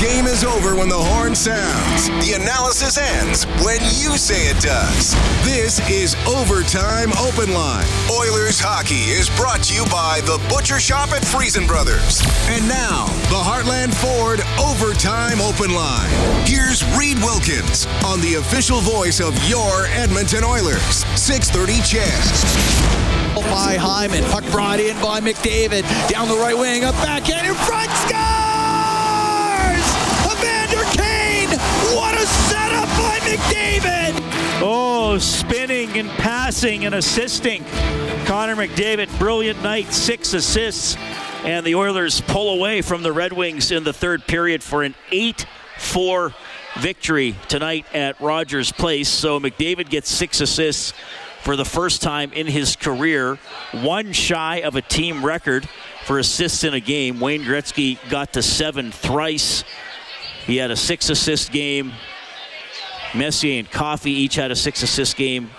Game is over when the horn sounds. The analysis ends when you say it does. This is Overtime Open Line. Oilers hockey is brought to you by the Butcher Shop at Friesen Brothers. And now, the Heartland Ford Overtime Open Line. Here's Reid Wilkins on the official voice of your Edmonton Oilers. 630 CHED. By Hyman, puck brought in by McDavid, down the right wing, up backhand in front, scores! What a setup by McDavid! Oh, spinning and passing and assisting. Connor McDavid, brilliant night, six assists. And the Oilers pull away from the Red Wings in the third period for an 8 4 victory tonight at Rogers Place. So McDavid gets six assists for the first time in his career, one shy of a team record for assists in a game. Wayne Gretzky got to seven thrice. He had a six assist game. Messier and Coffey each had a six assist game.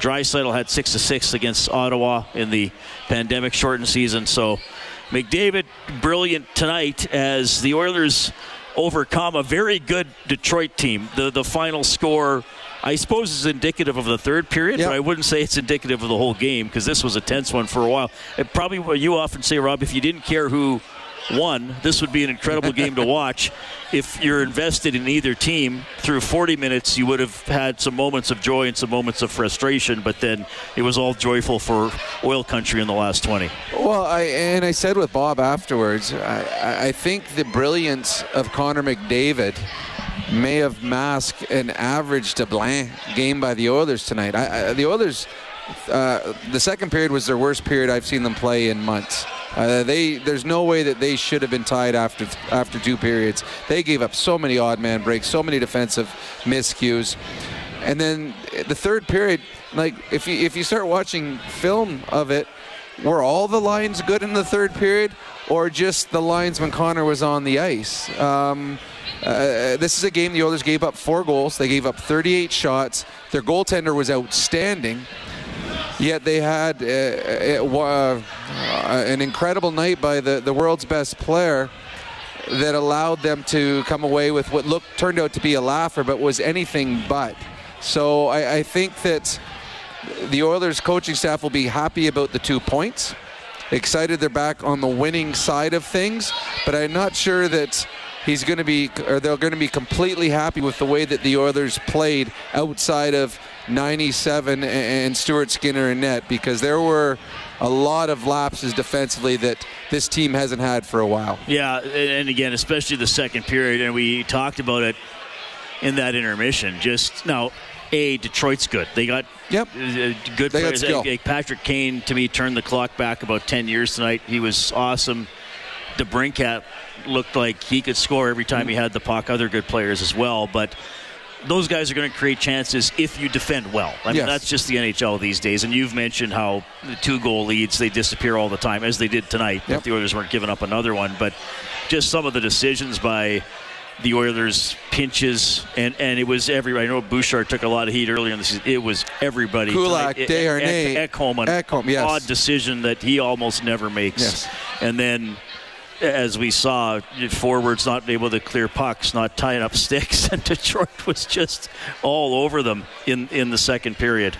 Draisaitl had six assists against Ottawa in the pandemic shortened season. So McDavid, brilliant tonight as the Oilers overcome a very good Detroit team. The the final score I suppose is indicative of the third period, Yep. but I wouldn't say it's indicative of the whole game because this was a tense one for a while. It probably what you often say, Rob, if you didn't care who won, this would be an incredible game to watch. If you're invested in either team through 40 minutes, you would have had some moments of joy and some moments of frustration, but then it was all joyful for oil country in the last 20. Well, I and I said with Bob afterwards, I, I- I think the brilliance of Connor McDavid may have masked an average to blank game by the Oilers tonight. I, I, the Oilers, uh, the second period was their worst period I've seen them play in months. Uh, they there's no way that they should have been tied after after two periods. They gave up so many odd man breaks, so many defensive miscues. And then the third period, like if you if you start watching film of it, were all the lines good in the third period, or just the lines when Connor was on the ice? Um, uh, this is a game the Oilers gave up four goals. They gave up 38 shots. Their goaltender was outstanding. Yet they had uh, uh, uh, an incredible night by the, the world's best player that allowed them to come away with what looked turned out to be a laugher, but was anything but. So I, I think that the Oilers coaching staff will be happy about the two points. Excited they're back on the winning side of things, but I'm not sure that he's going to be, or they're going to be completely happy with the way that the Oilers played outside of 97 and Stuart Skinner and net because there were a lot of lapses defensively that this team hasn't had for a while. Yeah, and again, especially the second period, and we talked about it in that intermission. Just now, a Detroit's good. They got Yep. uh, good They got players. skill. Like- like Patrick Kane to me turned the clock back about ten years tonight. He was awesome. DeBrincat looked like he could score every time he had the puck. Other good players as well, but. Those guys are going to create chances if you defend well. I mean, Yes. that's just the NHL these days. And you've mentioned how the two goal leads they disappear all the time, as they did tonight. Yep. The Oilers weren't giving up another one, but just some of the decisions by the Oilers pinches and and it was everybody. I know Bouchard took a lot of heat earlier in the season. It was everybody. Kulak, Desharnais, Ekholm, an Ekholm, yes. odd decision that he almost never makes. Yes. And then. As we saw, forwards not able to clear pucks, not tying up sticks, and Detroit was just all over them in, in the second period.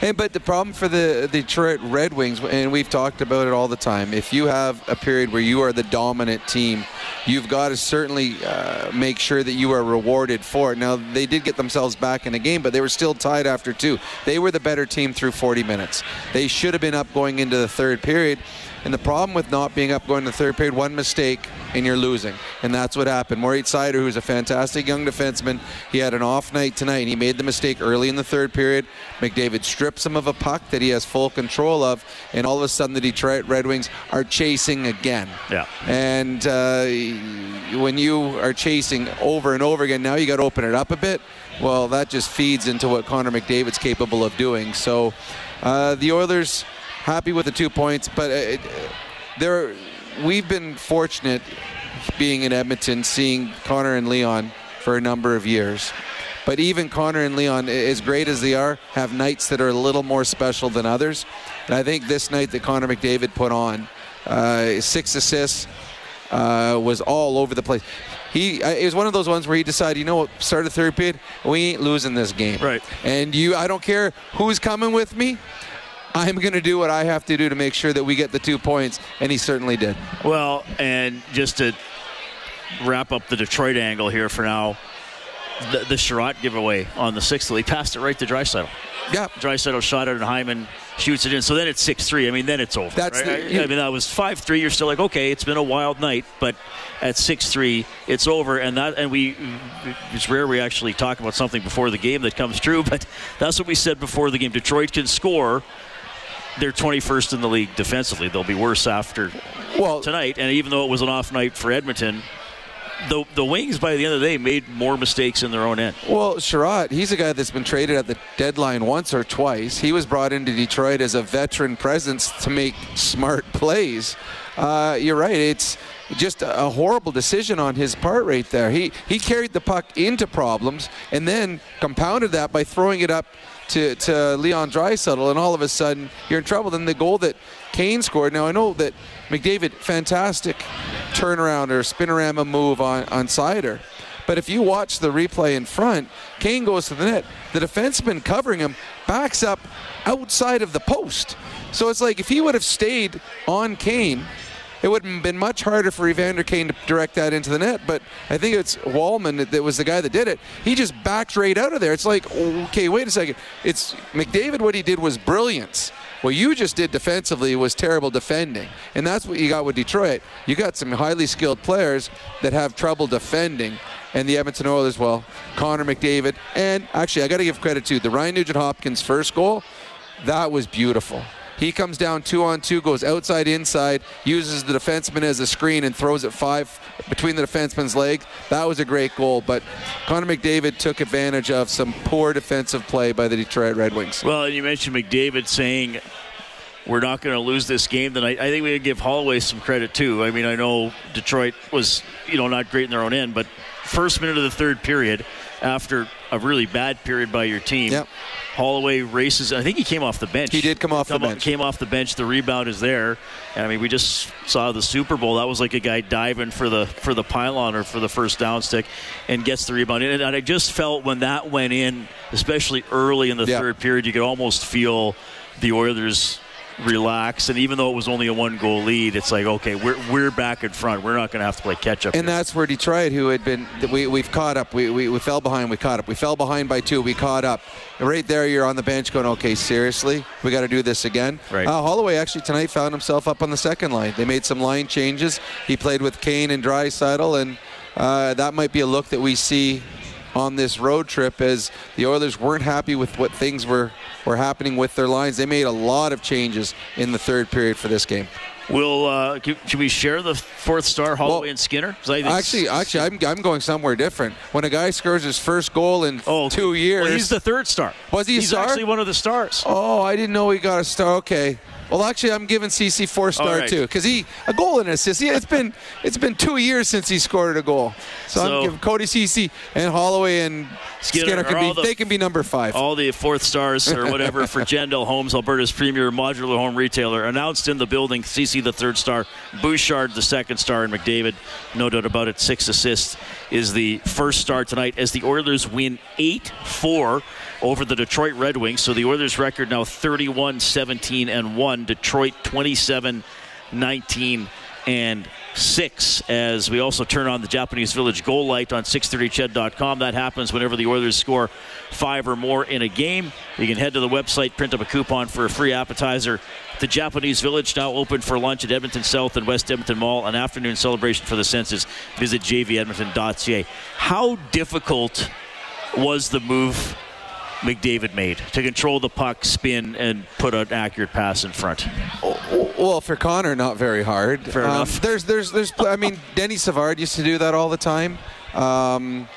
And but the problem for the Detroit Red Wings, and we've talked about it all the time. If you have a period where you are the dominant team, you've got to certainly uh, make sure that you are rewarded for it. Now they did get themselves back in the game, but they were still tied after two. They were the better team through 40 minutes. They should have been up going into the third period. And the problem with not being up going to the third period, one mistake and you're losing. And that's what happened. Moritz Seider, who's a fantastic young defenseman, he had an off night tonight and he made the mistake early in the third period. McDavid strips him of a puck that he has full control of, and all of a sudden the Detroit Red Wings are chasing again. Yeah. And uh, when you are chasing over and over again, now you got to open it up a bit. Well, that just feeds into what Connor McDavid's capable of doing. So uh, the Oilers happy with the two points, but it, there we've been fortunate being in Edmonton, seeing Connor and Leon for a number of years. But even Connor and Leon, as great as they are, have nights that are a little more special than others. And I think this night that Connor McDavid put on, uh, six assists, uh, was all over the place. He it was one of those ones where he decided, you know what, start a third period, we ain't losing this game. Right. And you, I don't care who's coming with me. I'm going to do what I have to do to make sure that we get the two points, and he certainly did. Well, and just to wrap up the Detroit angle here for now, the, the Chiarot giveaway on the sixth, he passed it right to Draisaitl. Yeah. Draisaitl shot it, and Hyman shoots it in. So then it's six three. I mean, then it's over. That's right? the- I mean, that was five three. You're still like, okay, it's been a wild night, but at six three, it's over. And that, and we, it's rare we actually talk about something before the game that comes true, but that's what we said before the game. Detroit can score. They're 21st in the league defensively. They'll be worse after Well, tonight. And even though it was an off night for Edmonton, the the Wings by the end of the day made more mistakes in their own end. Well, Chiarot, he's a guy that's been traded at the deadline once or twice. He was brought into Detroit as a veteran presence to make smart plays. Uh, you're right. It's just a horrible decision on his part right there. He he carried the puck into problems and then compounded that by throwing it up to, to Leon Draisaitl, and all of a sudden you're in trouble. Then the goal that Kane scored. Now I know that McDavid, fantastic turnaround or spinorama move on on Seider. But if you watch the replay in front, Kane goes to the net. The defenseman covering him backs up outside of the post. So it's like if he would have stayed on Kane, it would have been much harder for Evander Kane to direct that into the net. But I think it's Walman that, was the guy that did it. He just backed right out of there. It's like, okay, wait a second. It's McDavid. What he did was brilliance. What you just did defensively was terrible defending, and that's what you got with Detroit. You got some highly skilled players that have trouble defending, and the Edmonton Oilers, well, Connor McDavid, and actually I got to give credit to the Ryan Nugent Hopkins first goal. That was beautiful. He comes down two on two, goes outside inside, uses the defenseman as a screen, and throws it five between the defenseman's legs. That was a great goal. But Connor McDavid took advantage of some poor defensive play by the Detroit Red Wings. Well, and you mentioned McDavid saying we're not going to lose this game tonight. I think we give Holloway some credit too. I mean, I know Detroit was you know not great in their own end, but first minute of the third period, after a really bad period by your team, Yep. Holloway races. I think he came off the bench. He did come off the Come- bench. Came off the bench. The rebound is there. And I mean, we just saw the Super Bowl. That was like a guy diving for the for the pylon or for the first down stick, and gets the rebound. And I just felt when that went in, especially early in the Yeah. third period, you could almost feel the Oilers relax. And even though it was only a one goal lead, it's like okay, we're we're back in front. We're not going to have to play catch up. And here. that's where Detroit, who had been, we, we've caught up. We, we, we fell behind, we caught up. We fell behind by two, we caught up. Right there, you're on the bench going, okay, seriously? We got to do this again? Right. Uh, Holloway actually tonight found himself up on the second line. They made some line changes. He played with Kane and Draisaitl, and uh, that might be a look that we see on this road trip as the Oilers weren't happy with what things were, were happening with their lines. They made a lot of changes in the third period for this game. Will uh, can- should we share the fourth star Holloway Well, and Skinner? Actually, actually, I'm, I'm going somewhere different. When a guy scores his first goal in Oh, two years, Well, he's the third star. Was he He's star? actually one of the stars. oh, I didn't know he got a star. Okay, well, actually, I'm giving Ceci four star right. too because he a goal and an assist. Yeah, it's been it's been two years since he scored a goal. So, So- I'm giving Cody Ceci and Holloway and Skinner Skinner, can be the- they can be number five. All the fourth stars or whatever for Jandel Homes, Alberta's premier modular home retailer. Announced in the building, Ceci the third star, Bouchard the second star, and McDavid, no doubt about it, six assists, is the first star tonight as the Oilers win 8 4 over the Detroit Red Wings. So the Oilers record now 31 17 and 1, Detroit 27 19 and six as we also turn on the Japanese Village goal light on 630ched.com. That happens whenever the Oilers score five or more in a game. You can head to the website, print up a coupon for a free appetizer. The Japanese Village now open for lunch at Edmonton South and West Edmonton Mall. An afternoon celebration for the senses. Visit jvedmonton.ca. How difficult was the move McDavid made to control the puck, spin, and put an accurate pass in front. Well, for Connor, not very hard. Fair um, enough. There's, there's, there's. I mean, Denis Savard used to do that all the time. Um,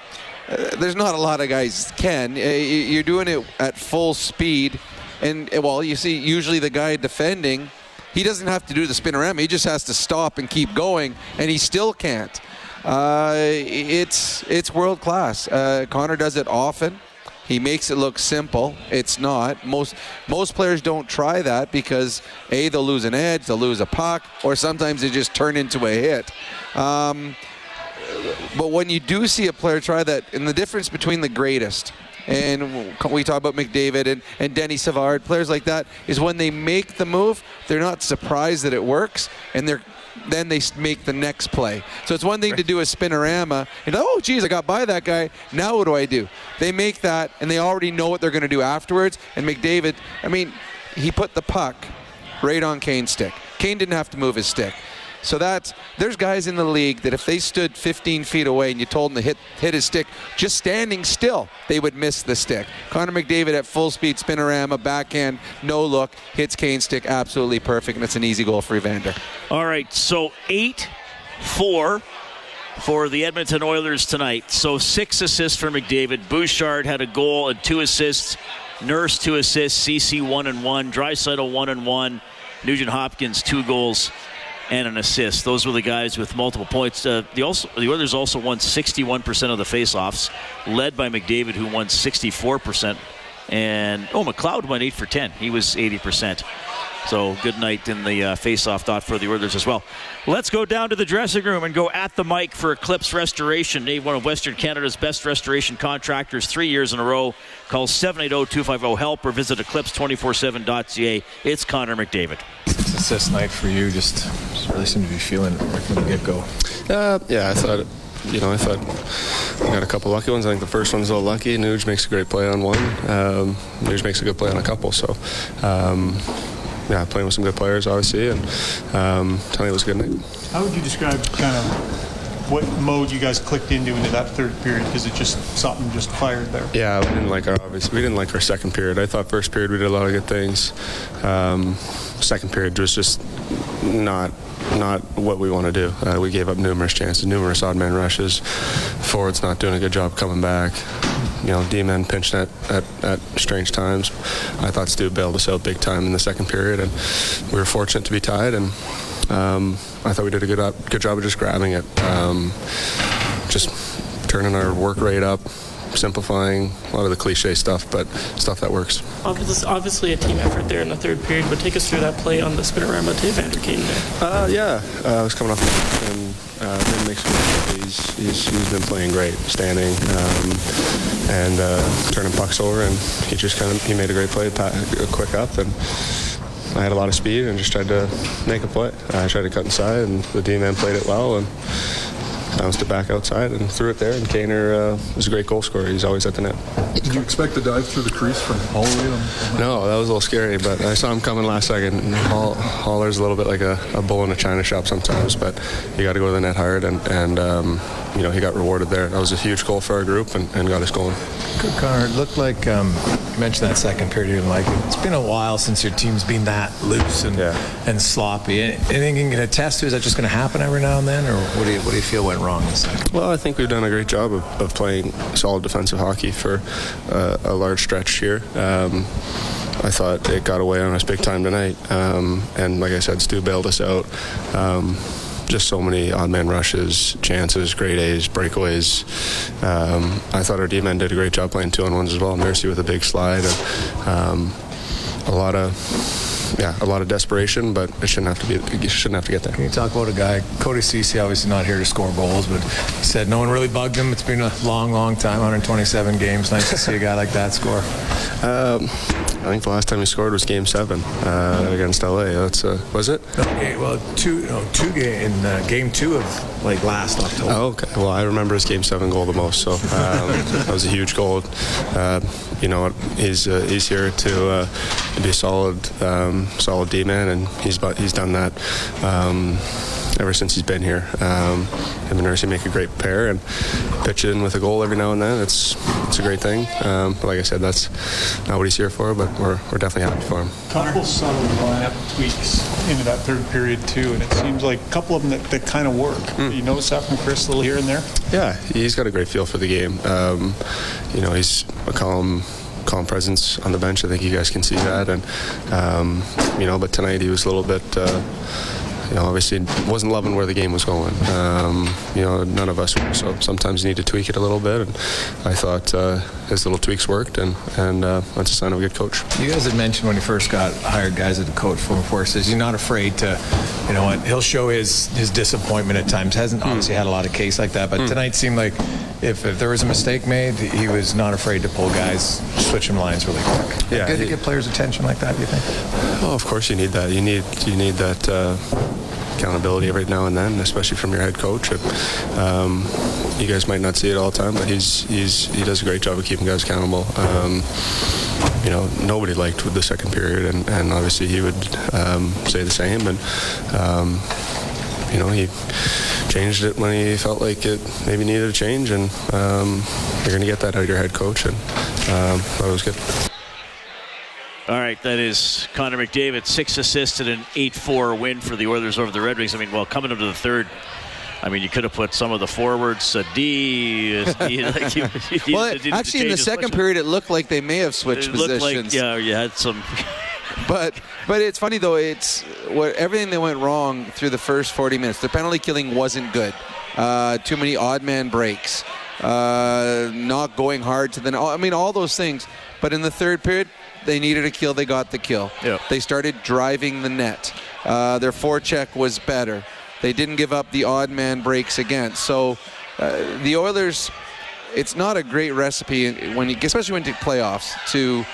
uh, there's not a lot of guys can. Uh, you're doing it at full speed, and uh, well, you see, usually the guy defending, he doesn't have to do the spin around. He just has to stop and keep going, and he still can't. Uh, it's it's world class. Uh, Connor does it often. He makes it look simple. It's not. Most most players don't try that because a they'll lose an edge, they'll lose a puck, or sometimes they just turn into a hit. Um, but when you do see a player try that, and the difference between the greatest and we talk about McDavid and, and Denis Savard, players like that, is when they make the move, they're not surprised that it works, and they're then they make the next play. So it's one thing to do a spinorama and oh geez, I got by that guy. Now what do I do? They make that and they already know what they're going to do afterwards. And McDavid, I mean, he put the puck right on Kane's stick. Kane didn't have to move his stick. So that's there's guys in the league that if they stood 15 feet away and you told them to hit hit his stick, just standing still, they would miss the stick. Connor McDavid at full speed spinorama, backhand, no look, hits Kane's stick absolutely perfect, and it's an easy goal for Evander. All right, so eight four for the Edmonton Oilers tonight. So six assists for McDavid. Bouchard had a goal and two assists. Nurse two assists. Ceci one and one. Draisaitl one and one. Nugent Hopkins two goals and an assist. Those were the guys with multiple points. Uh, the, also, the Oilers also won 61% of the faceoffs, led by McDavid, who won 64%. And, oh, McLeod went 8 for 10. He was 80%. So good night in the uh, face-off thought for the Oilers as well. Let's go down to the dressing room and go at the mic for Eclipse Restoration. Named one of Western Canada's best restoration contractors three years in a row. Call 780-250-HELP or visit eclipse247.ca. It's Connor McDavid. Assist night for you. Just, just really seem to be feeling right from the get-go. Uh, yeah, I thought you know, I thought we got a couple lucky ones. I think the first one's a little lucky. Nuge makes a great play on one. Um, Nuge makes a good play on a couple. So, um, yeah, playing with some good players, obviously, and um, Tony was a good night. How would you describe kind of what mode you guys clicked into into that third period? Because it just something just fired there. Yeah, we didn't like our obviously we didn't like our second period. I thought first period we did a lot of good things. Um, second period was just not not what we want to do. Uh, we gave up numerous chances, numerous odd man rushes. Forwards not doing a good job coming back you know, D-men pinched at, at, at strange times. I thought Stu bailed us out big time in the second period, and we were fortunate to be tied. And um, I thought we did a good good job of just grabbing it, um, just turning our work rate up, simplifying a lot of the cliche stuff, but stuff that works. Obviously, a team effort there in the third period, but take us through that play on the spinorama to Evander Kane there. Uh, yeah, uh, I was coming off and uh, then makes me he's, he's, he's been playing great, standing um, and uh, turning pucks over, and he just kind of he made a great play, a quick up, and I had a lot of speed and just tried to make a play. I tried to cut inside, and the D-man played it well, and bounced it back outside and threw it there. And Kaner uh, was a great goal scorer. He's always at the net. Did you expect the dive through the crease from Holloway? No, that was a little scary, but I saw him coming last second. Hall, Haller's a little bit like a, a, bull in a china shop sometimes, but you got to go to the net hard, and, and um, you know he got rewarded there. That was a huge goal for our group and, and got us going. Good, Connor. It looked like um, you mentioned that second period. You didn't like it. It's been a while since your team's been that loose and yeah. and sloppy. Anything you can attest to? Is that just going to happen every now and then, or what do you what do you feel went wrong this second? Well, I think we've done a great job of, of playing solid defensive hockey for uh, a large stretch here. Um, I thought it got away on us big time tonight. Um, and like I said, Stu bailed us out. Um, just so many odd man rushes, chances, great A's, breakaways. Um, I thought our D-men did a great job playing two on ones as well. Mercy with a big slide. And, um, a lot of yeah, a lot of desperation, but it shouldn't have to be. You shouldn't have to get there. Can you talk about a guy, Cody Ceci, obviously not here to score goals, but he said no one really bugged him. It's been a long, long time, 127 games. Nice to see a guy like that score. Um, I think the last time he scored was Game Seven uh, against LA. That's uh, was it? Okay, well, two, no, two game in uh, Game Two of like last October. Oh, okay. Well, I remember his Game Seven goal the most, so um, that was a huge goal. You know, he's uh, he's here to uh, be a solid, um, solid D man, and he's he's done that. Um, ever since he's been here. Um, him and Nursey make a great pair and pitch in with a goal every now and then. It's it's a great thing. Um, but like I said, that's not what he's here for, but we're, we're definitely happy for him. couple subtle lineup tweaks into that third period too, and it seems like a couple of them that, that kind of work. You notice that from Chris a Little here and there? Yeah, he's got a great feel for the game. Um, you know, he's a calm, calm presence on the bench. I think you guys can see that, and um, you know, but tonight he was a little bit. Uh, you know, obviously wasn't loving where the game was going. Um, you know, none of us were. So sometimes you need to tweak it a little bit. And I thought uh, his little tweaks worked, and and uh, that's a sign of a good coach. You guys had mentioned when you first got hired guys as a coach from forces, you're not afraid to, you know what, he'll show his his disappointment at times. Hasn't obviously had a lot of case like that, but tonight seemed like if, if there was a mistake made, he was not afraid to pull guys, switch them lines really quick. Yeah, Good to get players' attention like that, Do you think? Oh, of course you need that. You need you need that uh, accountability every now and then, especially from your head coach. Um, you guys might not see it all the time, but he's he's he does a great job of keeping guys accountable. Um, you know, nobody liked the second period, and, and obviously he would um, say the same. And um, you know, he changed it when he felt like it maybe needed a change, and um, you're going to get that out of your head coach, and um, that was good. All right, that is Connor McDavid, six assists and an 8-4 win for the Oilers over the Red Wings. I mean, well, coming into the third, I mean, you could have put some of the forwards, a D, a D like you, you Well, actually, in the second period, it looked like they may have switched it looked positions. like yeah, you had some. But but it's funny though. It's what everything that went wrong through the first 40 minutes. The penalty killing wasn't good. Uh, too many odd man breaks. Uh, not going hard to the. I mean, all those things. But in the third period, they needed a kill. They got the kill. Yep. They started driving the net. Uh, their forecheck was better. They didn't give up the odd man breaks again. So uh, the Oilers, it's not a great recipe when you, especially when you get playoffs, to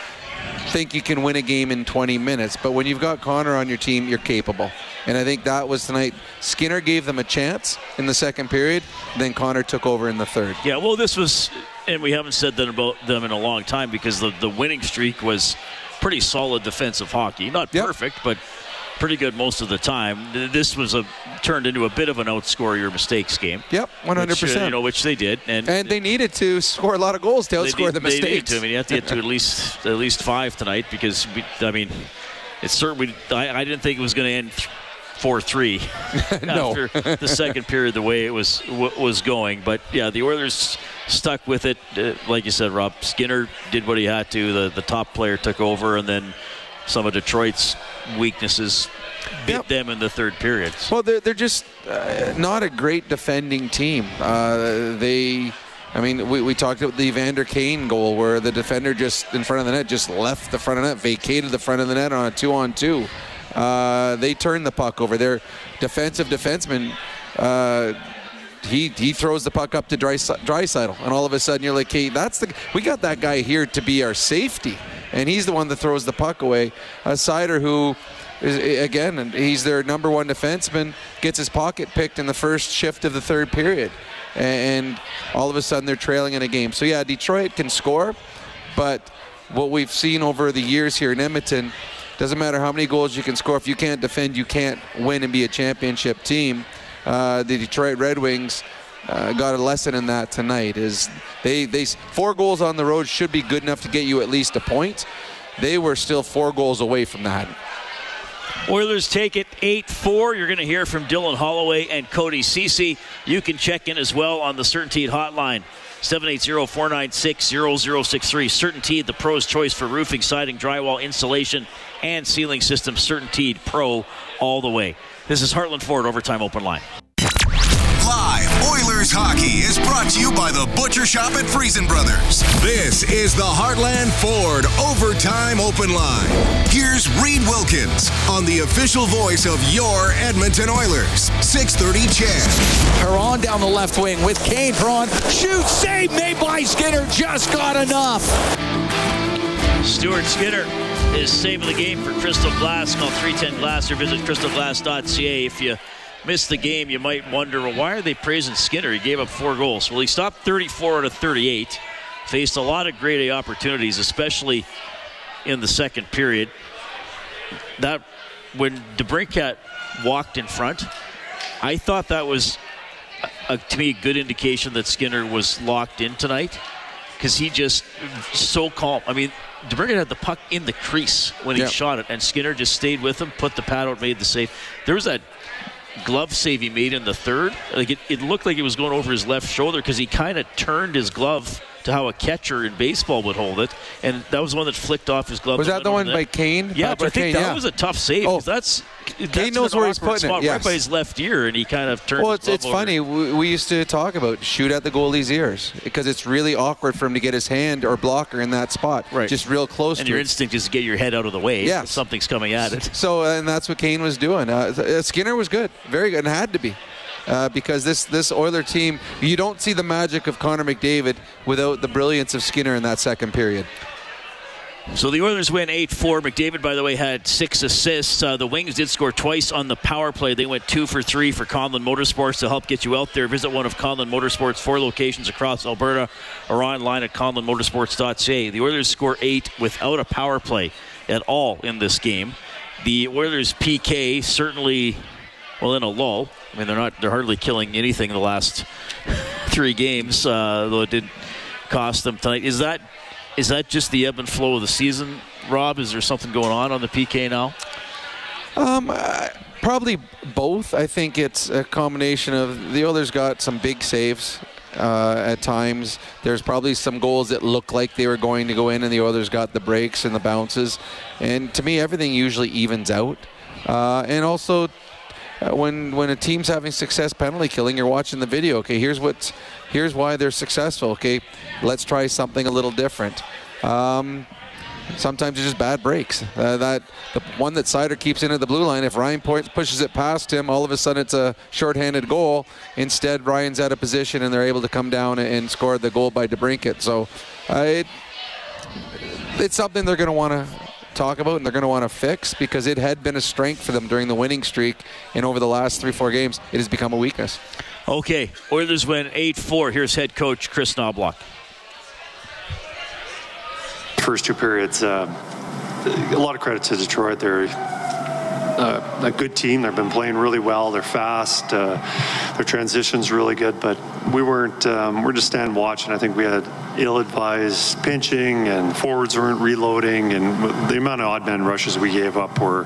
think you can win a game in 20 minutes. But when you've got Connor on your team, you're capable. And I think that was tonight. Skinner gave them a chance in the second period. Then Connor took over in the third. Yeah, well, this was, and we haven't said that about them in a long time because the, the winning streak was pretty solid defensive hockey. Not Yep. perfect, but pretty good most of the time. This was a turned into a bit of an outscore your mistakes game. Yep, 100%. Which, uh, you know, which they did, and, And they needed to score a lot of goals to outscore need- the they need to. I mean, you have to get to at least at least five tonight because we, I mean, it's certainly. I, I didn't think it was going to end four three No. after the second period the way it was w- was going. But yeah, the Oilers stuck with it. Uh, like you said, Rob Skinner did what he had to. The the top player took over, and then some of Detroit's weaknesses bit Yep. them in the third period. Well, they're, they're just uh, not a great defending team. Uh, they, I mean, we, we talked about the Evander Kane goal where the defender just in front of the net just left the front of the net, vacated the front of the net on a two on two. Uh, they turn the puck over. Their defensive defenseman. Uh, he, he throws the puck up to dry and all of a sudden you're like, hey, that's the we got that guy here to be our safety, and he's the one that throws the puck away. A Seider who again, and he's their number one defenseman, gets his pocket picked in the first shift of the third period, and all of a sudden they're trailing in a game. So yeah, Detroit can score, but what we've seen over the years here in Edmonton, doesn't matter how many goals you can score. If you can't defend, you can't win and be a championship team. Uh, the Detroit Red Wings uh, got a lesson in that tonight. Is they they four goals on the road should be good enough to get you at least a point. They were still four goals away from that. Oilers take it 8 4. You're going to hear from Dylan Holloway and Cody Ceci. You can check in as well on the Certainty hotline. 780 496 0063. Certainty, the pro's choice for roofing, siding, drywall, insulation, and ceiling system Certainty Pro all the way. This is Heartland Ford Overtime Open Line. Live Live Oilers Hockey is brought to you by the Butcher Shop at Friesen Brothers. This is the Heartland Ford Overtime Open Line. Here's Reid Wilkins on the official voice of your Edmonton Oilers. 630 CHED. Perron down the left wing with Kane. Perron shoots, save made by Skinner. Just got enough. Stuart Skinner is saving the game for Crystal Glass. Call 310 Glass or visit crystalglass.ca. If you missed the game, you might wonder, well, why are they praising Skinner? He gave up four goals. Well, he stopped 34 out of 38, faced a lot of great A opportunities, especially in the second period. That when DeBrincat walked in front, I thought that was, a, to me, a good indication that Skinner was locked in tonight because he just so calm. I mean, DeBrincat had the puck in the crease when he shot it, and Skinner just stayed with him, put the pad out, made the save. There was that glove save he made in the third. Like it, it looked like it was going over his left shoulder because he kind of turned his glove to how a catcher in baseball would hold it, and that was the one that flicked off his glove. Was that the one by. Kane? Yeah, but I think Kane, that yeah. was a tough save. Oh. that's Kane knows where he's putting it, spot, right by his left ear, and he kind of turned. Well, it's, it's over. funny. We, we used to talk about shoot at the goalie's ears because it's really awkward for him to get his hand or blocker in that spot, Right. just real close And your it. instinct is to get your head out of the way. Yes. if something's coming at it. So, and that's what Kane was doing. Uh, Skinner was good, very good, and had to be. Uh, because this this Oiler team, you don't see the magic of Connor McDavid without the brilliance of Skinner in that second period. So the Oilers win 8 4. McDavid, by the way, had six assists. Uh, the Wings did score twice on the power play. They went two for three for Conlon Motorsports to help get you out there. Visit one of Conlon Motorsports' four locations across Alberta or online at conlonmotorsports.ca. The Oilers score eight without a power play at all in this game. The Oilers PK certainly, well, in a lull. I mean, they're not, they're hardly killing anything in the last three games, uh, though it did cost them tonight. Is that is that just the ebb and flow of the season, Rob? Is there something going on on the PK now? Um, Probably both. I think it's a combination of the Oilers got some big saves uh, at times. There's probably some goals that look like they were going to go in, and the Oilers got the breaks and the bounces. And to me, everything usually evens out. Uh, and also, uh, when when a team's having success penalty killing, you're watching the video. Okay, here's what's here's why they're successful. Okay, let's try something a little different. Um, sometimes it's just bad breaks. Uh, that the one that Seider keeps in at the blue line. If Ryan pushes it past him, all of a sudden it's a shorthanded goal. Instead, Ryan's out of position and they're able to come down and score the goal by DeBrincat. So uh, it, it's something they're going to want to talk about and they're going to want to fix because it had been a strength for them during the winning streak and over the last three four games it has become a weakness. Okay, Oilers win 8 4. Here's head coach Chris Knoblauch. first two periods, uh, a lot of credit to Detroit. They're uh, a good team. They've been playing really well. They're fast. Uh, their transition's really good. But we weren't. Um, we're just standing watching. I think we had ill-advised pinching, and forwards weren't reloading, and the amount of odd man rushes we gave up were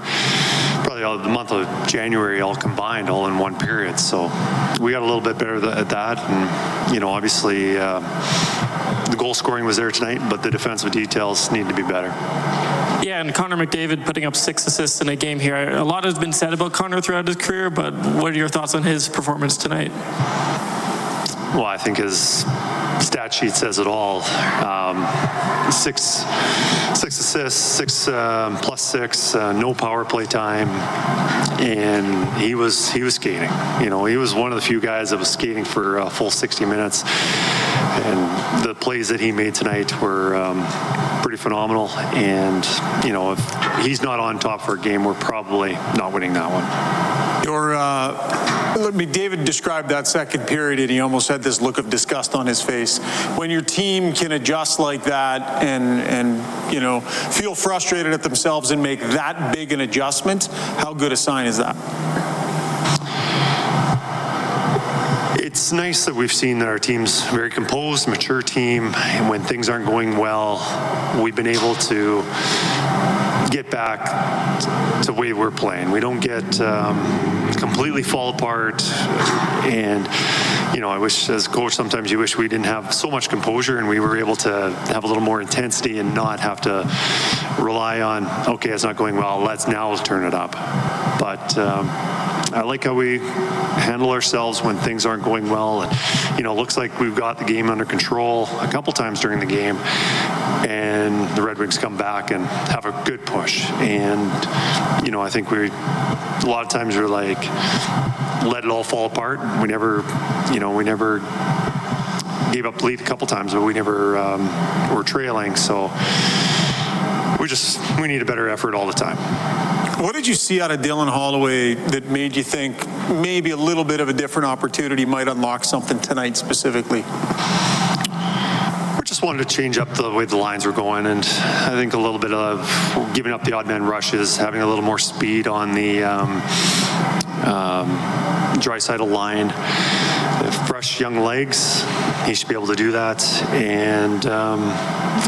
probably all, the month of January all combined, all in one period. So we got a little bit better at that, and you know, obviously. Uh, the goal scoring was there tonight, but the defensive details need to be better. Yeah, and Connor McDavid putting up six assists in a game here. A lot has been said about Connor throughout his career, but what are your thoughts on his performance tonight? Well, I think his stat sheet says it all. Um, six, six assists, six um, plus six, uh, no power play time, and he was he was skating. You know, he was one of the few guys that was skating for full 60 minutes, and the plays that he made tonight were um, pretty phenomenal. And you know, if he's not on top for a game, we're probably not winning that one. Your, uh, look, McDavid described that second period, and he almost had this look of disgust on his face. When your team can adjust like that and and you know feel frustrated at themselves and make that big an adjustment, how good a sign is that? It's nice that we've seen that our team's very composed, mature team, and when things aren't going well, we've been able to get back to the way we're playing. We don't get um, completely fall apart. And, you know, I wish as coach sometimes you wish we didn't have so much composure and we were able to have a little more intensity and not have to rely on, okay, it's not going well, let's now turn it up. But um, I like how we handle ourselves when things aren't going well. And, you know, looks like we've got the game under control a couple times during the game, and the Red Wings come back and have a good push. And, you know, I think we, a lot of times we're like, let it all fall apart. We never, you know, we never gave up the lead a couple times, but we never um, were trailing. So we just we need a better effort all the time. What did you see out of Dylan Holloway that made you think maybe a little bit of a different opportunity might unlock something tonight specifically? We just wanted to change up the way the lines were going, and I think a little bit of giving up the odd man rushes, having a little more speed on the um, um, dry side of line, fresh young legs. He should be able to do that, and um,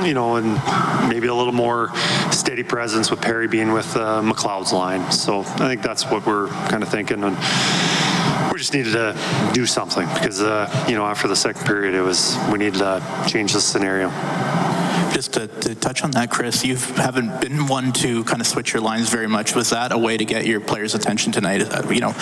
you know, and maybe a little more steady presence with Perry being with uh, McLeod's line. So I think that's what we're kind of thinking, and we just needed to do something because uh, you know after the second period, it was we needed to change the scenario. Just to, to, touch on that, Chris, you haven't been one to kind of switch your lines very much. Was that a way to get your players' attention tonight? Uh, you know,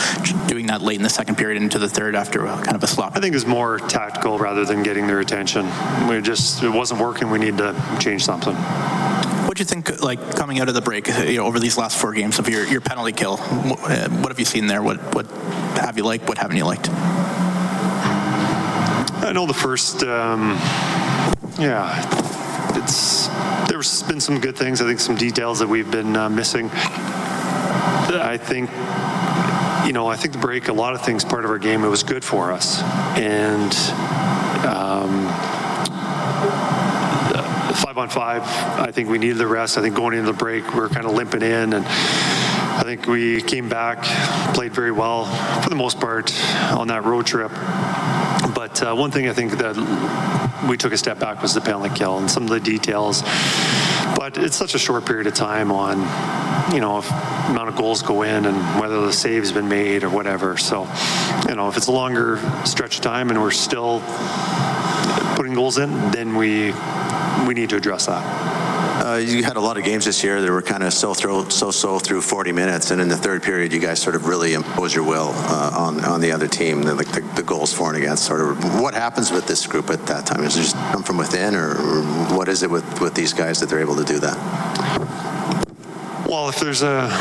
doing that late in the second period into the third after kind of a slop. I think it was more tactical rather than getting their attention. We just it wasn't working. We need to change something. What do you think, like coming out of the break, you know, over these last four games of your, your penalty kill? What, uh, what have you seen there? What what have you liked? What haven't you liked? I know the first, um, yeah it's there's been some good things. I think some details that we've been uh, missing. I think you know, I think the break, a lot of things, part of our game, it was good for us. And um, five on five, I think we needed the rest. I think going into the break, we were kind of limping in. And I think we came back, played very well for the most part on that road trip. But uh, one thing I think that we took a step back was the penalty kill and some of the details. But it's such a short period of time on, you know, if amount of goals go in and whether the save's been made or whatever. So, you know, if it's a longer stretch of time and we're still putting goals in, then we we need to address that. Uh, you had a lot of games this year that were kind of so throw, so so through 40 minutes, and in the third period, you guys sort of really impose your will uh, on on the other team. The, the, the, goals for and against. Sort of, what happens with this group at that time? Is it just come from within, or, or what is it with with these guys that they're able to do that? Well, if there's a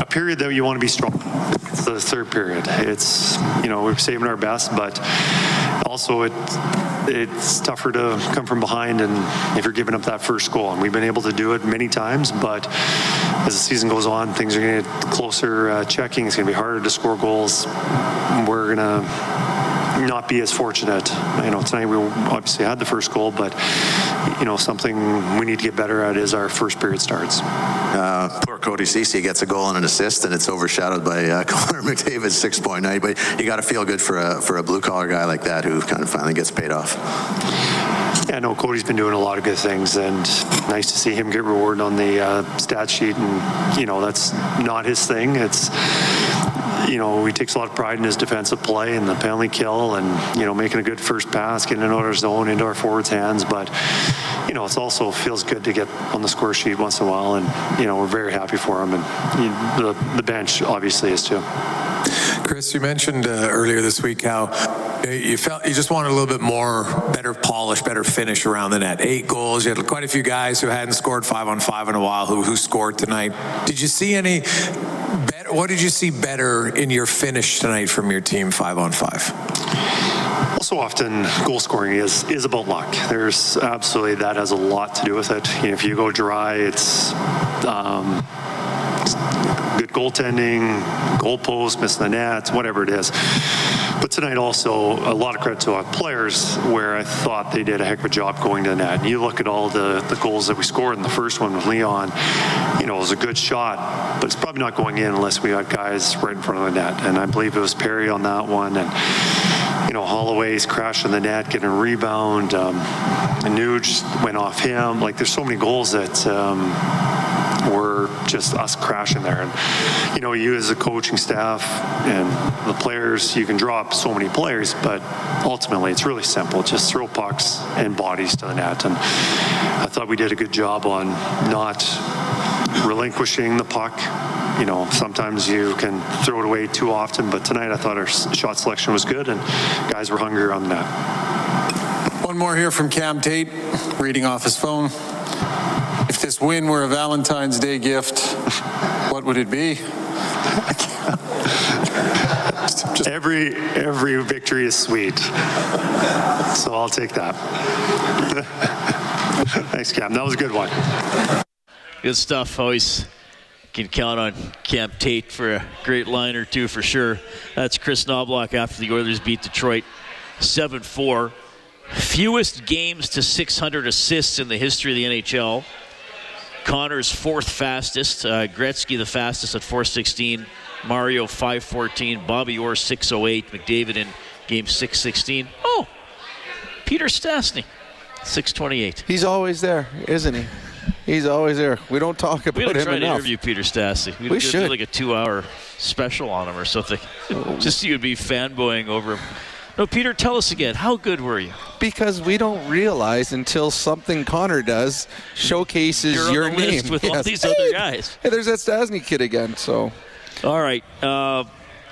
a period that you want to be strong, it's the third period. It's you know we're saving our best, but also it it's tougher to come from behind and if you're giving up that first goal. And we've been able to do it many times, but as the season goes on, things are going to get closer uh, checking. It's going to be harder to score goals. We're going to not be as fortunate. You know, tonight we obviously had the first goal, but you know, something we need to get better at is our first period starts. Uh, poor Cody Ceci gets a goal and an assist, and it's overshadowed by uh, Connor McDavid's 6.9. But you got to feel good for a for a blue collar guy like that who kind of finally gets paid off. Yeah, no, Cody's been doing a lot of good things, and nice to see him get rewarded on the uh, stat sheet. And you know, that's not his thing. It's you know, he takes a lot of pride in his defensive play and the penalty kill and, you know, making a good first pass, getting of our zone into our forwards' hands. But, you know, it also feels good to get on the score sheet once in a while. And, you know, we're very happy for him. And you know, the, the bench obviously is too. Chris, you mentioned uh, earlier this week how you felt you just wanted a little bit more, better polish, better finish around the net. Eight goals. You had quite a few guys who hadn't scored five on five in a while who who scored tonight. Did you see any? What did you see better in your finish tonight from your team, five on five? so often goal scoring is is about luck. There's absolutely that has a lot to do with it. You know, if you go dry, it's um, good goaltending, goalpost, missing the nets, whatever it is. But tonight also a lot of credit to our players where I thought they did a heck of a job going to the net. And you look at all the, the goals that we scored in the first one with Leon, you know, it was a good shot, but it's probably not going in unless we got guys right in front of the net. And I believe it was Perry on that one. And you know, Holloway's crashing the net, getting a rebound. Um, Nuge went off him. Like, there's so many goals that um, were just us crashing there. And, you know, you as a coaching staff and the players, you can drop so many players, but ultimately it's really simple. Just throw pucks and bodies to the net. And I thought we did a good job on not relinquishing the puck you know, sometimes you can throw it away too often, but tonight I thought our shot selection was good and guys were hungry on that. One more here from Cam Tait, reading off his phone. If this win were a Valentine's Day gift, what would it be? every every victory is sweet, so I'll take that. Thanks, Cam. That was a good one. Good stuff. Always can count on Cam Tait for a great line or two for sure. That's Chris Knoblauch after the Oilers beat Detroit 7 4. Fewest games to 600 assists in the history of the NHL. Connor's fourth fastest. Uh, Gretzky the fastest at 416. Mario 514. Bobby Orr 608. McDavid in game 616. Oh, Peter Stastny 628. He's always there, isn't he? He's always there. We don't talk about we gotta him try enough. to interview Peter Stastny. We do should. Do like a two-hour special on him or something. Just so you'd be fanboying over him. No, Peter, tell us again. How good were you? Because we don't realize until something Connor does showcases your name with all these Hey, other guys. Hey, there's that Stastny kid again. So, All right. Uh,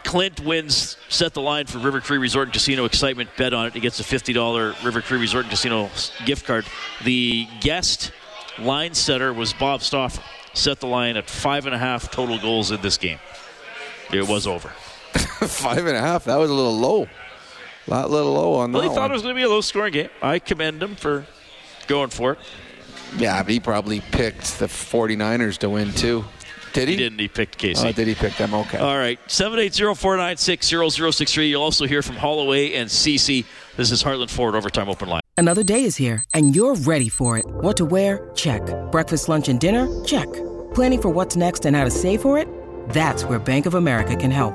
Clint wins, set the line for River Cree Resort and Casino excitement. Bet on it. He gets a $50 River Cree Resort and Casino gift card. The guest line setter was Bob Stauffer. Set the line at five and a half total goals in this game. It was over. five and a half. That was a little low. A lot little low on the Well, that he thought one. it was going to be a low scoring game. I commend him for going for it. Yeah, but he probably picked the 49ers to win too. Did he? He didn't. He picked Casey. Oh, did he pick them? Okay. All right, 780-496-0063. You'll also hear from Holloway and Ceci. This is Heartland Ford Overtime Open Line. Another day is here, and you're ready for it. What to wear? Check. Breakfast, lunch, and dinner? Check. Planning for what's next and how to save for it? That's where Bank of America can help.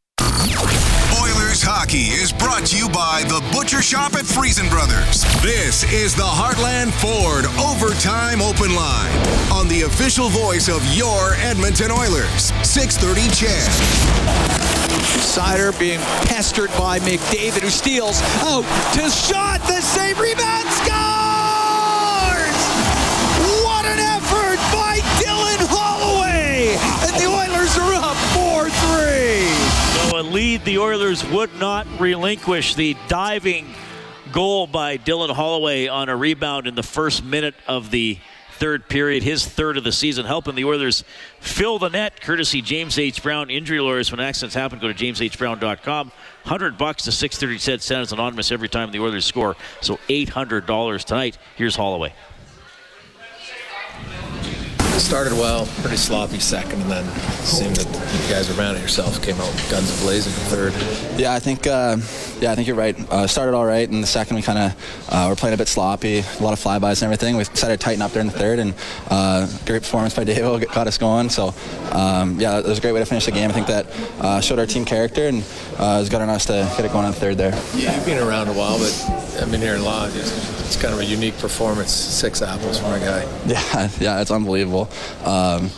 Hockey is brought to you by the Butcher Shop at Friesen Brothers. This is the Heartland Ford Overtime Open Line on the official voice of your Edmonton Oilers. 630 CHED. Seider being pestered by McDavid, who steals out to shot the save rebound scores! Lead the Oilers would not relinquish the diving goal by Dylan Holloway on a rebound in the first minute of the third period, his third of the season, helping the Oilers fill the net, courtesy James H. Brown Injury Lawyers. When accidents happen, go to jameshbrown.com. 100 bucks to 630 said anonymous every time the Oilers score. So $800 tonight. Here's Holloway. Started well, pretty sloppy second, and then seemed that you guys were of yourself, came out guns blazing in third. Yeah, I think uh, yeah, I think you're right. Uh, started all right, and the second we kind of uh, were playing a bit sloppy, a lot of flybys and everything. We decided to tighten up there in the third, and uh, great performance by Davo got us going. So um, yeah, it was a great way to finish the game. I think that uh, showed our team character, and uh, it was good on us to get it going in the third there. Yeah, you've been around a while, but I've been here in Lodge. It's, it's kind of a unique performance. Six apples for a guy. Yeah, yeah, it's unbelievable. Um,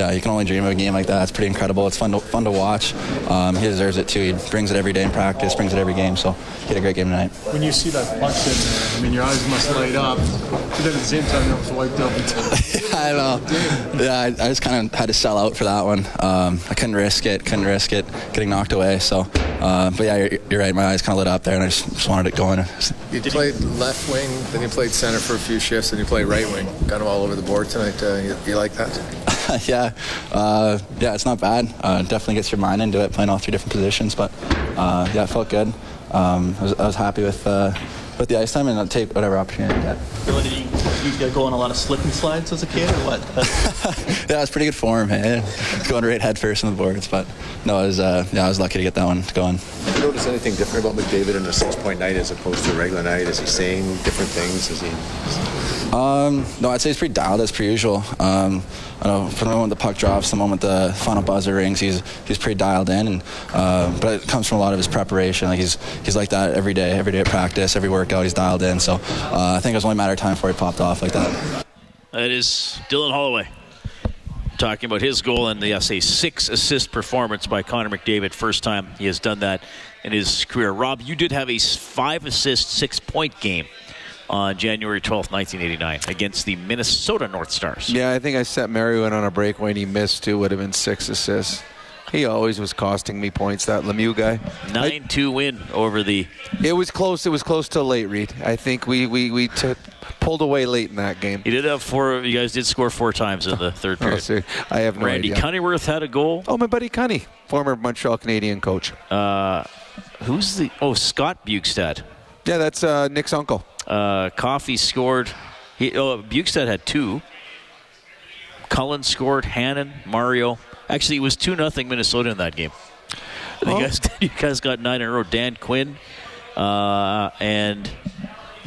yeah, you can only dream of a game like that. It's pretty incredible. It's fun to fun to watch. Um, he deserves it too. He brings it every day in practice, brings it every game. So he had a great game tonight. When you see that puck in there, I mean, your eyes must light up. But then at the same time, it was wiped out. I know. Yeah, I, I just kind of had to sell out for that one. Um, I couldn't risk it. Couldn't risk it getting knocked away. So, uh, but yeah, you're, you're right. My eyes kind of lit up there, and I just, just wanted it going. You played left wing, then you played center for a few shifts, then you played right wing. Kind of all over the board tonight. Uh, you, you like that? yeah, uh, yeah, it's not bad. Uh, definitely gets your mind into it, playing all three different positions. But uh, yeah, it felt good. Um, I, was, I was happy with uh, with the ice time, and I'll take whatever opportunity I get. Did you, you get go on a lot of slip and slides as a kid, or what? Yeah, it was pretty good form. Man. Going right head first on the boards, but no, I was uh, yeah, I was lucky to get that one going. Did you notice anything different about McDavid in a six-point night as opposed to a regular night? Is he saying different things? Is he? Um, no, I'd say he's pretty dialed as per usual. Um, I know from the moment the puck drops, the moment the final buzzer rings, he's he's pretty dialed in, and uh, but it comes from a lot of his preparation. Like he's he's like that every day, every day at practice, every workout, he's dialed in. So uh, I think it was only a matter of time before he popped off like that. That is Dylan Holloway talking about his goal and yes, a six assist performance by Connor McDavid. First time he has done that in his career. Rob, you did have a five assist, six point game on January 12th, 1989, against the Minnesota North Stars. Yeah, I think I set Merriwan on a break when he missed two, would have been six assists. He always was costing me points, that Lemieux guy. 9 2 win over the. It was close. It was close to late, Reid. I think we, we, we t- pulled away late in that game. He did have four. You guys did score four times in the third period. Oh. I have no Randy idea. Cunneyworth had a goal. Oh, my buddy Cunny, former Montreal Canadian coach. Uh, who's the. Oh, Scott Bjugstad. Yeah, that's uh, Nick's uncle. Uh, Coffey scored. He, oh, Bjugstad had two. Cullen scored. Hannan, Mario. Actually, it was 2 nothing Minnesota in that game. You, guys, you guys got nine in a row. Dan Quinn uh, and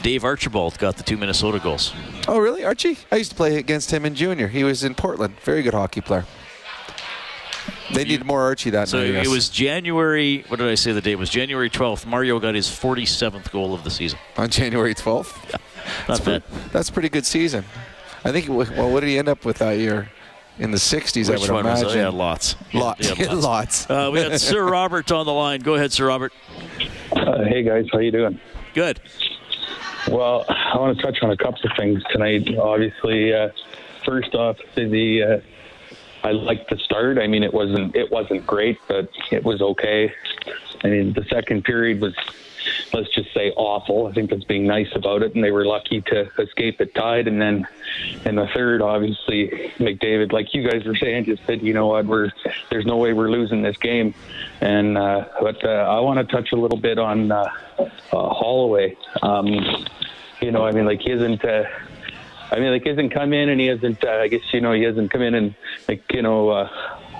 Dave Archibald got the two Minnesota goals. Oh, really, Archie? I used to play against him in junior. He was in Portland. Very good hockey player. They need more Archie that So night. I it was January. What did I say the date was? January 12th. Mario got his 47th goal of the season. on January 12th. Not that's bad. Pretty, that's a pretty good season. I think. Well, what did he end up with that year? In the 60s, I would one was imagine. it? Yeah, lots. Lots. He had lots. Uh, we got Sir Robert on the line. Go ahead, Sir Robert. Uh, hey guys, how you doing? Good. Well, I want to touch on a couple of things tonight. Obviously, uh, first off, the uh, I liked the start. I mean, it wasn't it wasn't great, but it was okay. I mean, the second period was let's just say awful. I think that's being nice about it, and they were lucky to escape it tied. And then in the third, obviously, McDavid, like you guys were saying, just said, you know what, we're there's no way we're losing this game. And uh, but uh, I want to touch a little bit on uh, uh, Holloway. Um, you know, I mean, like he isn't. Uh, I mean, like he hasn't come in and he hasn't. Uh, I guess you know he hasn't come in and like you know. Uh,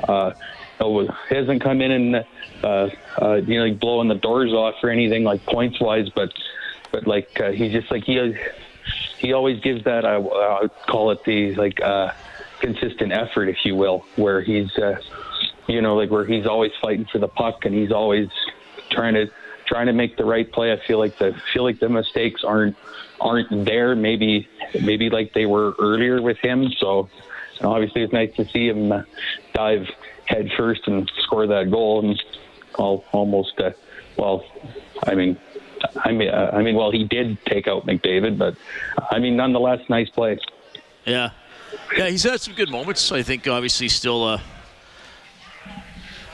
uh, oh, he hasn't come in and uh, uh, you know like blowing the doors off or anything like points wise, but but like uh, he's just like he he always gives that I, I would call it the like uh, consistent effort, if you will, where he's uh, you know like where he's always fighting for the puck and he's always trying to trying to make the right play. I feel like the feel like the mistakes aren't aren't there. Maybe maybe like they were earlier with him. So obviously it's nice to see him uh, dive head first and score that goal and all, almost uh, well. I mean. I mean, uh, I mean, well, he did take out McDavid, but I mean, nonetheless, nice play. Yeah. Yeah, he's had some good moments. I think obviously still a,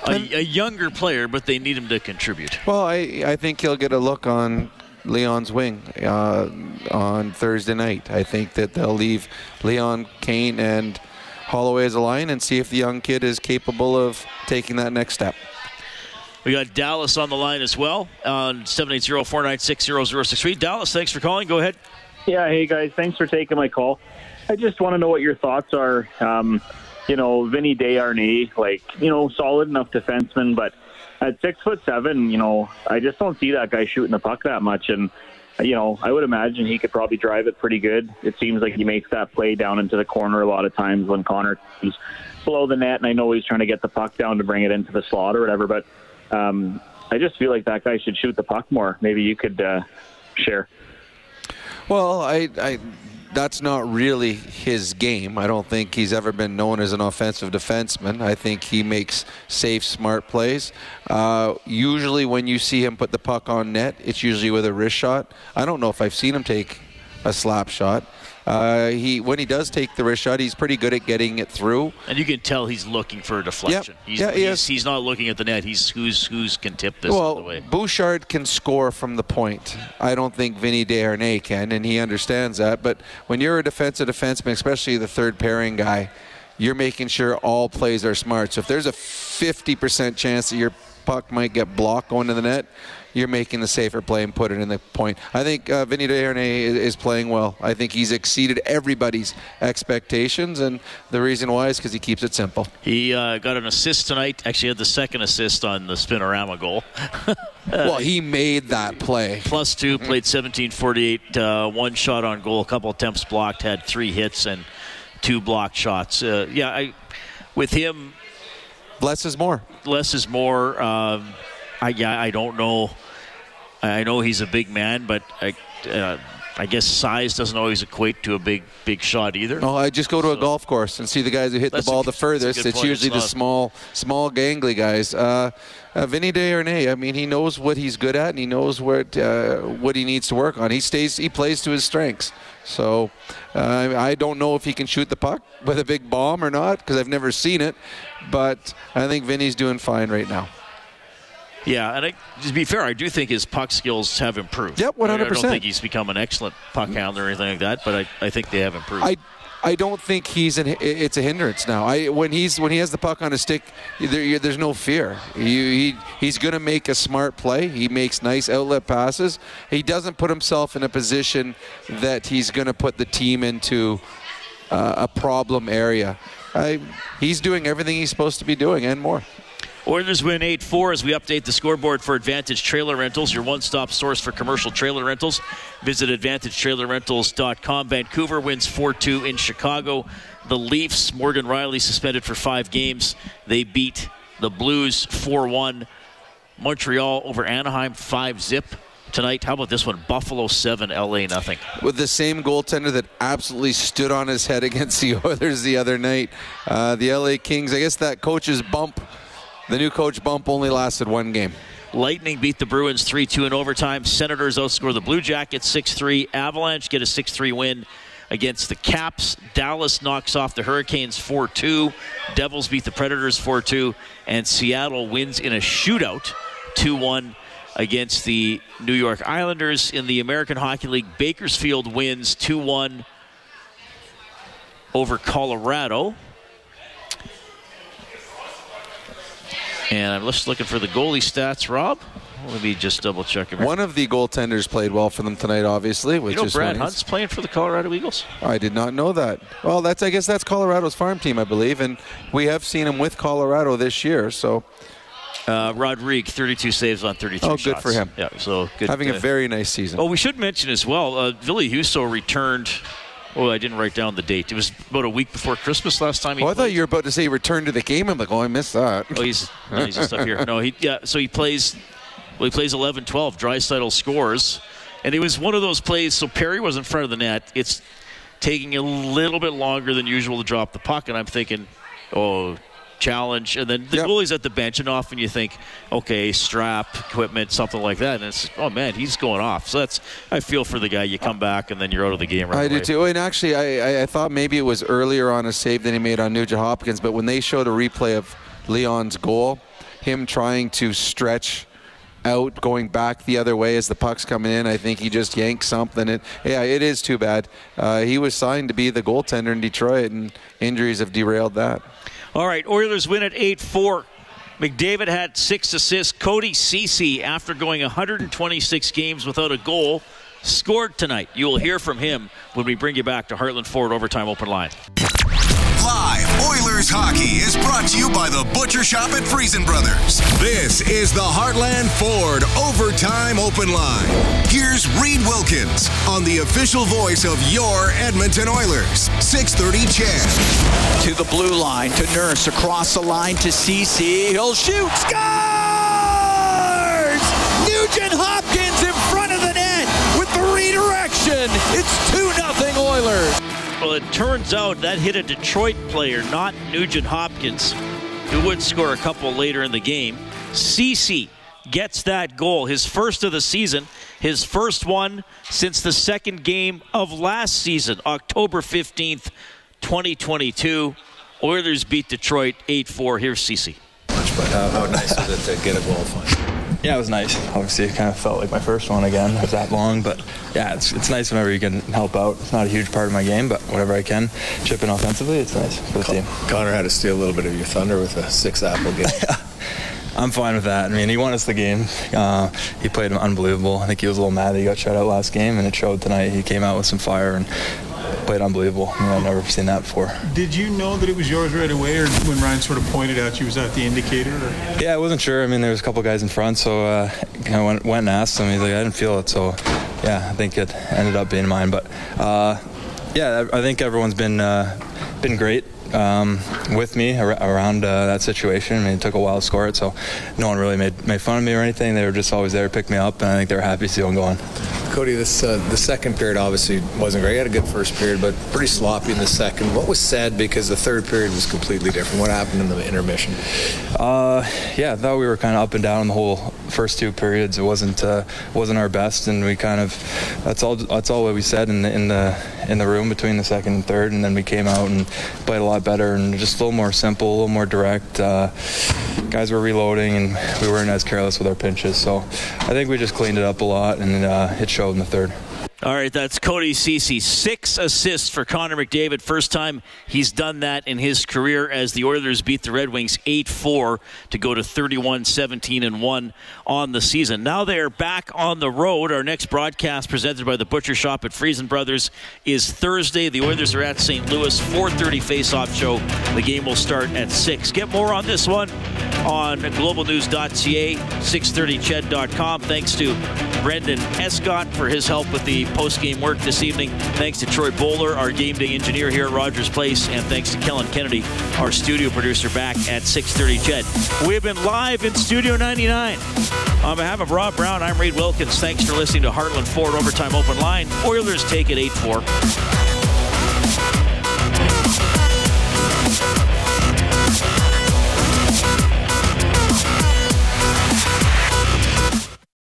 a, a younger player, but they need him to contribute. Well, I I think he'll get a look on Leon's wing uh, on Thursday night. I think that they'll leave Leon Kane and Holloway as a line and see if the young kid is capable of taking that next step. We got Dallas on the line as well on 780-496-0063. Dallas, thanks for calling. Go ahead. Yeah, hey guys, thanks for taking my call. I just want to know what your thoughts are. Um, you know, Vinny Desharnais, like you know, solid enough defenseman, but at six foot seven, you know, I just don't see that guy shooting the puck that much. And you know, I would imagine he could probably drive it pretty good. It seems like he makes that play down into the corner a lot of times when Connor is below the net, and I know he's trying to get the puck down to bring it into the slot or whatever, but. Um, I just feel like that guy should shoot the puck more. Maybe you could uh, share. Well, I, I, that's not really his game. I don't think he's ever been known as an offensive defenseman. I think he makes safe, smart plays. Uh, usually, when you see him put the puck on net, it's usually with a wrist shot. I don't know if I've seen him take a slap shot. Uh, he when he does take the wrist shot, he's pretty good at getting it through. And you can tell he's looking for a deflection. Yep. He's, Yeah, he he's, he's not looking at the net. He's who's who's can tip this well, the way. Bouchard can score from the point. I don't think Vinny Desharnais can, and he understands that. But when you're a defensive defenseman, especially the third pairing guy, you're making sure all plays are smart. So if there's a 50% chance that your puck might get blocked going to the net, you're making the safer play and put it in the point. I think uh, Vinny Desharnais is, is playing well. I think he's exceeded everybody's expectations, and the reason why is because he keeps it simple. He uh, got an assist tonight. Actually, had the second assist on the spinorama goal. well, he made that play. Plus two, played 17:48, uh, one shot on goal, a couple attempts blocked, had three hits and two blocked shots. Uh, yeah, I, with him, less is more. Less is more. Um, I yeah, I don't know. I know he's a big man, but I, uh, I guess size doesn't always equate to a big big shot either. Oh, I just go to a golf course and see the guys who hit the That's a ball the furthest. that's a good It's usually It's the small, small, gangly guys. Uh, uh, Vinny Desharnais, I mean, he knows what he's good at and he knows what uh, what he needs to work on. He stays, he plays to his strengths. So uh, I don't know if he can shoot the puck with a big bomb or not because I've never seen it. But I think Vinny's doing fine right now. Yeah, and I, to be fair, I do think his puck skills have improved. Yep, I mean, I 100%. don't think he's become an excellent puck handler or anything like that, but I, I think they have improved. I I don't think he's an, it's a hindrance now. I when he's when he has the puck on his stick, there, there's no fear. He, he he's going to make a smart play. He makes nice outlet passes. He doesn't put himself in a position that he's going to put the team into uh, a problem area. I, he's doing everything he's supposed to be doing and more. Oilers win 8 4 as we update the scoreboard for Advantage Trailer Rentals, your one stop source for commercial trailer rentals. Visit AdvantageTrailerRentals.com. Vancouver wins 4 2 in Chicago. The Leafs, Morgan Rielly suspended for five games. They beat the Blues 4 1. Montreal over Anaheim 5 zip tonight. How about this one? Buffalo 7, LA nothing. with the same goaltender that absolutely stood on his head against the Oilers the other night. Uh, the LA Kings, I guess that coach's bump, the new coach bump only lasted one game. Lightning beat the Bruins 3 2 in overtime. Senators outscore the Blue Jackets 6 3. Avalanche get a 6 3 win against the Caps. Dallas knocks off the Hurricanes 4 2. Devils beat the Predators 4 2. And Seattle wins in a shootout 2 1 against the New York Islanders. In the American Hockey League, Bakersfield wins 2 1 over Colorado. And I'm just looking for the goalie stats, Rob. Let me just double check. One of the goaltenders played well for them tonight, obviously, which You know, is Brad funny. Hunt's playing for the Colorado Eagles. I did not know that. Well, that's I guess that's Colorado's farm team, I believe, and we have seen him with Colorado this year. So Uh, Rodrigue, 32 saves on 33 Oh, good shots. for him. Yeah, so good. having uh, a very nice season. Oh, we should mention as well, uh, Ville Husso returned. Oh, I didn't write down the date. It was about a week before Christmas last time he Oh, I thought you were about to say return to the game. I'm like, oh, I missed that. Oh, he's no, he's just up here. No, he yeah. So he plays. Well, he plays 11-12. Draisaitl scores, and it was one of those plays. So Perry was in front of the net. It's taking a little bit longer than usual to drop the puck, and I'm thinking, oh, challenge. And then the goalie's at the bench, and often you think, okay, strap, equipment, something like that. And it's, oh man, he's going off. So that's I feel for the guy. You come back, and then you're out of the game right I away. do too. And actually, I, I, I thought maybe it was earlier on a save that he made on Nugent Hopkins, but when they showed a replay of Leon's goal, him trying to stretch out, going back the other way as the puck's coming in, I think he just yanked something. It, yeah, it is too bad. Uh, he was signed to be the goaltender in Detroit, and injuries have derailed that. All right, Oilers win at 8 4. McDavid had six assists. Cody Ceci, after going 126 games without a goal, scored tonight. You will hear from him when we bring you back to Heartland Ford Overtime Open Line. Live Oilers hockey is brought to you by the Butcher Shop at Friesen Brothers. This is the Heartland Ford Overtime Open Line. Here's Reid Wilkins on the official voice of your Edmonton Oilers. 630 CHED. To the blue line, to Nurse, across the line to Ceci. He'll shoot. Scores! Nugent Hopkins in front of the net with the redirection. It's 2 0 Oilers. Well, it turns out that hit a Detroit player, not Nugent Hopkins, who would score a couple later in the game. Ceci gets that goal, his first of the season, his first one since the second game of last season, October 15th, 2022. Oilers beat Detroit 8 4. Here's Ceci. How, how nice is it to get a goal finally? Yeah, it was nice. Obviously, it kind of felt like my first one again. It was that long, but yeah, it's, it's nice whenever you can help out. It's not a huge part of my game, but whatever I can, chip in offensively, it's nice for the team. Connor had to steal a little bit of your thunder with a six apple game. I'm fine with that. I mean, he won us the game. Uh, he played unbelievable. I think he was a little mad that he got shut out last game, and it showed tonight. He came out with some fire and played unbelievable. I've never seen that before. Did you know that it was yours right away, or when Ryan sort of pointed out you was that the indicator? Or? Yeah, I wasn't sure. I mean, there was a couple guys in front, so uh, I went, went and asked him. He's like, I didn't feel it, so yeah, I think it ended up being mine. But uh, yeah, I I think everyone's been uh, been great um, with me ar- around uh, that situation. I mean, it took a while to score it, so no one really made, made fun of me or anything. They were just always there to pick me up, and I think they were happy to see one going. Cody, this uh, the second period obviously wasn't great. You had a good first period, but pretty sloppy in the second. What was said because the third period was completely different? What happened in the intermission? Uh, yeah, I thought we were kind of up and down in the whole first two periods. It wasn't uh, wasn't our best, and we kind of that's all that's all what we said in the in the in the room between the second and third, and then we came out and played a lot better and just a little more simple, a little more direct. Uh, guys were reloading, and we weren't as careless with our pinches. So I think we just cleaned it up a lot, and uh, it showed in the third. All right, that's Cody Ceci. Six assists for Connor McDavid. First time he's done that in his career as the Oilers beat the Red Wings 8 4 to go to 31 17 and 1 on the season. Now they are back on the road. Our next broadcast presented by the Butcher Shop at Friesen Brothers is Thursday. The Oilers are at St. Louis, 4:30 face-off show. The game will start at 6. Get more on this one on globalnews.ca, 630ched.com. Thanks to Brendan Escott for his help with the post-game work this evening. Thanks to Troy Bowler, our game day engineer here at Rogers Place, and thanks to Kellen Kennedy, our studio producer back at 6:30 CHED. We have been live in Studio 99. On behalf of Rob Brown, I'm Reid Wilkins. Thanks for listening to Heartland Ford Overtime Open Line. Oilers take it 8-4.